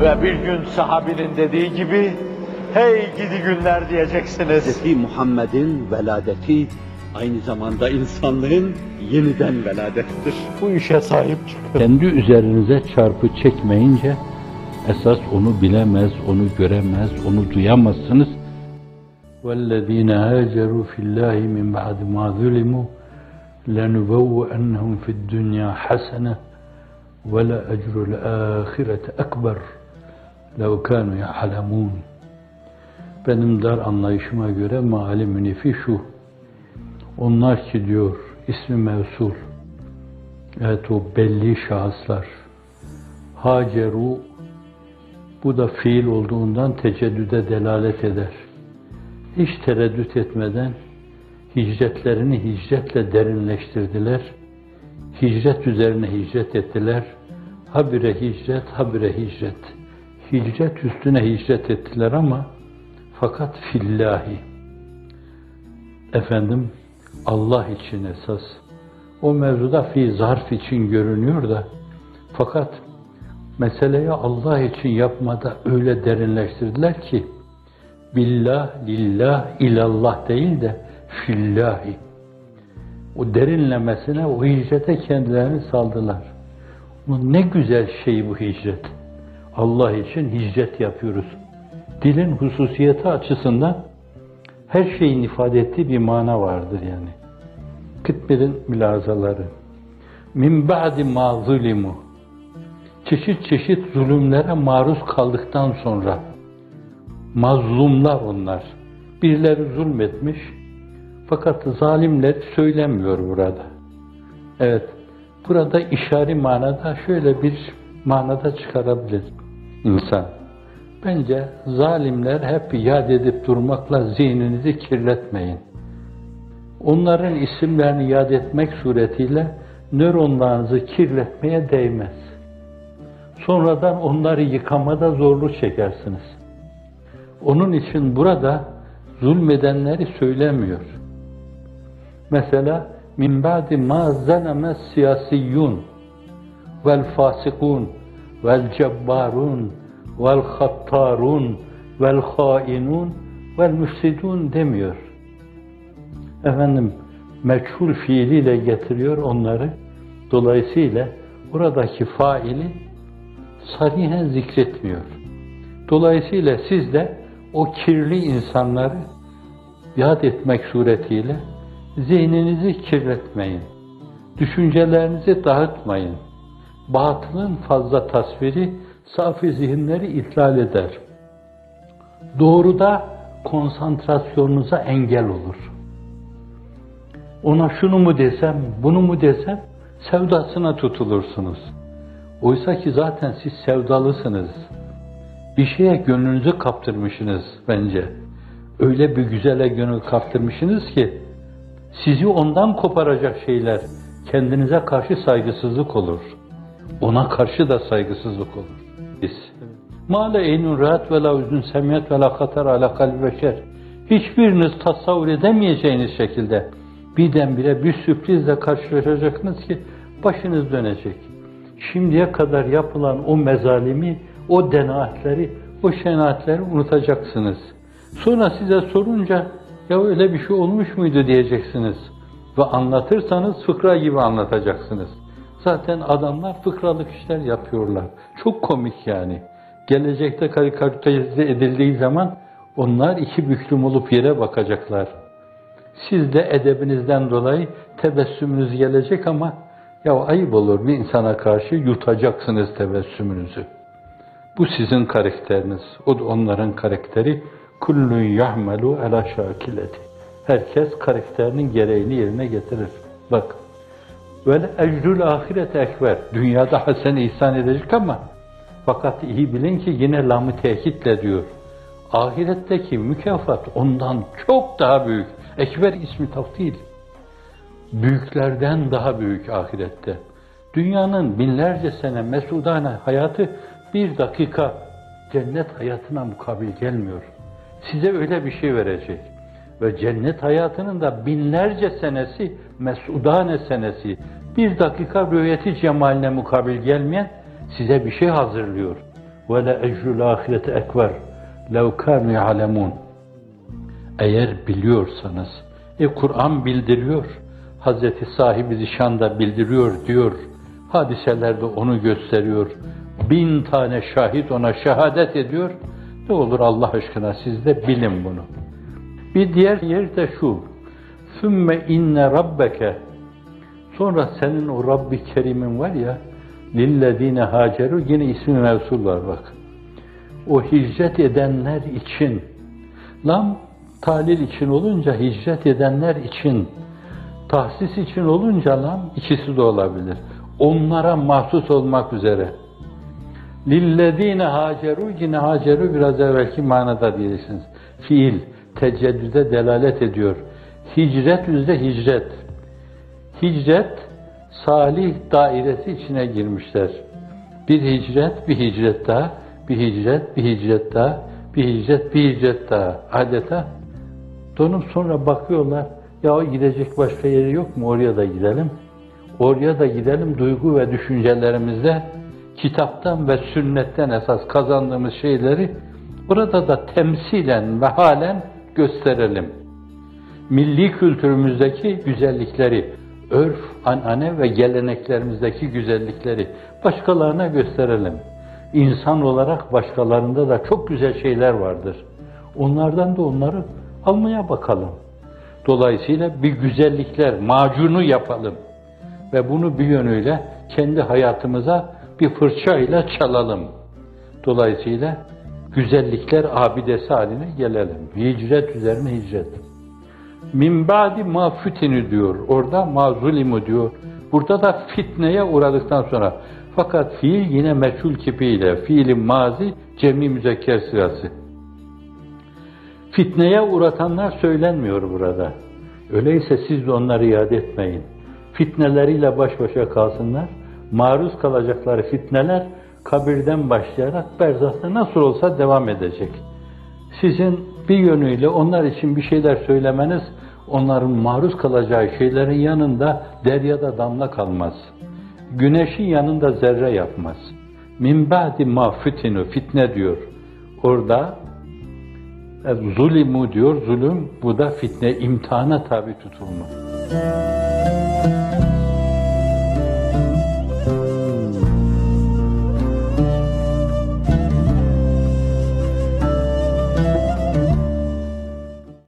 Ve bir gün sahabinin dediği gibi, hey gidi günler diyeceksiniz. Hz. Muhammed'in veladeti aynı zamanda insanlığın yeniden veladettir. Bu işe sahip çıkın. Kendi üzerinize çarpı çekmeyince esas onu bilemez, onu göremez, onu duyamazsınız. وَالَّذ۪ينَ هَاجَرُوا فِي اللّٰهِ مِنْ بَعْدِ مَا ظُلِمُوا لَنُبَوَّأَنَّهُمْ فِي الدُّنْيَا حَسَنَةً وَلَأَجْرُ الْآخِرَةِ أَكْبَرُ لَوْ كَانُوا يَعْلَمُونَ Benim dar anlayışıma göre maali münifi şu. Onlar ki diyor ismi mevsul. Evet o belli şahıslar. Haceru bu da fiil olduğundan teceddüde delalet eder. Hiç tereddüt etmeden hicretlerini hicretle derinleştirdiler. Hicret üzerine hicret ettiler. Habire hicret, habire hicret. Hicret üstüne hicret ettiler ama fakat fillahi. Efendim Allah için esas. O mevzuda fi zarf için görünüyor da fakat meseleyi Allah için yapmada öyle derinleştirdiler ki billah, lillah, ilallah değil de fillahi. O derinlemesine o hicrete kendilerini saldılar. Bu ne güzel şey bu hicret. Allah için hicret yapıyoruz. Dilin hususiyeti açısından her şeyin ifade ettiği bir mana vardır yani. Kıtmir'in mülazaları. Min ba'di ma zulimu. Çeşit çeşit zulümlere maruz kaldıktan sonra mazlumlar onlar. Birileri zulmetmiş fakat zalimler söylemiyor burada. Evet, burada işari manada şöyle bir manada çıkarabilir insan. Bence zalimler hep yad edip durmakla zihninizi kirletmeyin. Onların isimlerini yad etmek suretiyle nöronlarınızı kirletmeye değmez. Sonradan onları yıkamada zorluk çekersiniz. Onun için burada zulmedenleri söylemiyor. Mesela min ba'di ma zeleme siyasiyyun vel fasikun vel cebbarun vel hattarun vel hainun vel müfsidun demiyor. Efendim meçhul fiiliyle getiriyor onları. Dolayısıyla buradaki faili sarihen zikretmiyor. Dolayısıyla siz de o kirli insanları yad etmek suretiyle zihninizi kirletmeyin. Düşüncelerinizi dağıtmayın. Batılın fazla tasviri safi zihinleri ihlal eder. Doğruda konsantrasyonunuza engel olur. Ona şunu mu desem, bunu mu desem, sevdasına tutulursunuz. Oysa ki zaten siz sevdalısınız. Bir şeye gönlünüzü kaptırmışsınız bence. Öyle bir güzele gönül kaptırmışsınız ki, sizi ondan koparacak şeyler kendinize karşı saygısızlık olur. Ona karşı da saygısızlık olur. Biz. Mâle eynun rahat ve la üzün semiyet ve la katar ala kalbi beşer. Hiçbiriniz tasavvur edemeyeceğiniz şekilde birdenbire bir sürprizle karşılaşacaksınız ki başınız dönecek. Şimdiye kadar yapılan o mezalimi, o denaatleri, o şenaatleri unutacaksınız. Sonra size sorunca ya öyle bir şey olmuş muydu diyeceksiniz. Ve anlatırsanız fıkra gibi anlatacaksınız. Zaten adamlar fıkralık işler yapıyorlar. Çok komik yani. Gelecekte karikatürize edildiği zaman onlar iki büklüm olup yere bakacaklar. Siz de edebinizden dolayı tebessümünüz gelecek ama ya ayıp olur bir insana karşı yutacaksınız tebessümünüzü. Bu sizin karakteriniz. O da onların karakteri. Kullun yahmelu ala şakileti. Herkes karakterinin gereğini yerine getirir. Bak. Vel ecrül ahirete ekber. Dünyada hasen ihsan edecek ama fakat iyi bilin ki yine lamı tekitle diyor. Ahiretteki mükafat ondan çok daha büyük. Ekber ismi taftil. Büyüklerden daha büyük ahirette. Dünyanın binlerce sene mesudane hayatı bir dakika cennet hayatına mukabil gelmiyor. Size öyle bir şey verecek. Ve cennet hayatının da binlerce senesi, mesudane senesi, bir dakika rüyeti cemaline mukabil gelmeyen size bir şey hazırlıyor. ve le ecrul ahireti ekber lev kânu ya'lemûn. Eğer biliyorsanız, e Kur'an bildiriyor, Hazreti sahibi zişan da bildiriyor diyor, hadiselerde onu gösteriyor, bin tane şahit ona şehadet ediyor, ne olur Allah aşkına siz de bilin bunu. Bir diğer yer de şu, ثُمَّ inne rabbeke Sonra senin o Rabbi Kerim'in var ya, lillezine haceru yine ismi mevsul var bak. O hicret edenler için, lam talil için olunca hicret edenler için, tahsis için olunca lam ikisi de olabilir. Onlara mahsus olmak üzere. Lillezine haceru yine haceru biraz evvelki manada diyeceksiniz. Fiil, teceddüde delalet ediyor. Hicret yüzde hicret. Hicret, salih dairesi içine girmişler. Bir hicret, bir hicret daha, bir hicret, bir hicret daha, bir hicret, bir hicret daha. Adeta donup sonra bakıyorlar, ya gidecek başka yeri yok mu? Oraya da gidelim. Oraya da gidelim duygu ve düşüncelerimizde kitaptan ve sünnetten esas kazandığımız şeyleri burada da temsilen ve halen gösterelim. Milli kültürümüzdeki güzellikleri, örf, anane ve geleneklerimizdeki güzellikleri başkalarına gösterelim. İnsan olarak başkalarında da çok güzel şeyler vardır. Onlardan da onları almaya bakalım. Dolayısıyla bir güzellikler, macunu yapalım. Ve bunu bir yönüyle kendi hayatımıza bir fırçayla çalalım. Dolayısıyla güzellikler abidesi haline gelelim. Hicret üzerine hicret. Min ba'di ma fütini diyor. Orada ma zulimu diyor. Burada da fitneye uğradıktan sonra. Fakat fiil yine meçhul kipiyle. Fiilin mazi cemi müzekker sırası. Fitneye uğratanlar söylenmiyor burada. Öyleyse siz de onları iade etmeyin. Fitneleriyle baş başa kalsınlar. Maruz kalacakları fitneler kabirden başlayarak berzahta nasıl olsa devam edecek. Sizin bir yönüyle onlar için bir şeyler söylemeniz onların maruz kalacağı şeylerin yanında deryada damla kalmaz. Güneşin yanında zerre yapmaz. Min ba'di ma fitinu fitne diyor. Orada e, zulimu diyor zulüm bu da fitne imtihana tabi tutulma.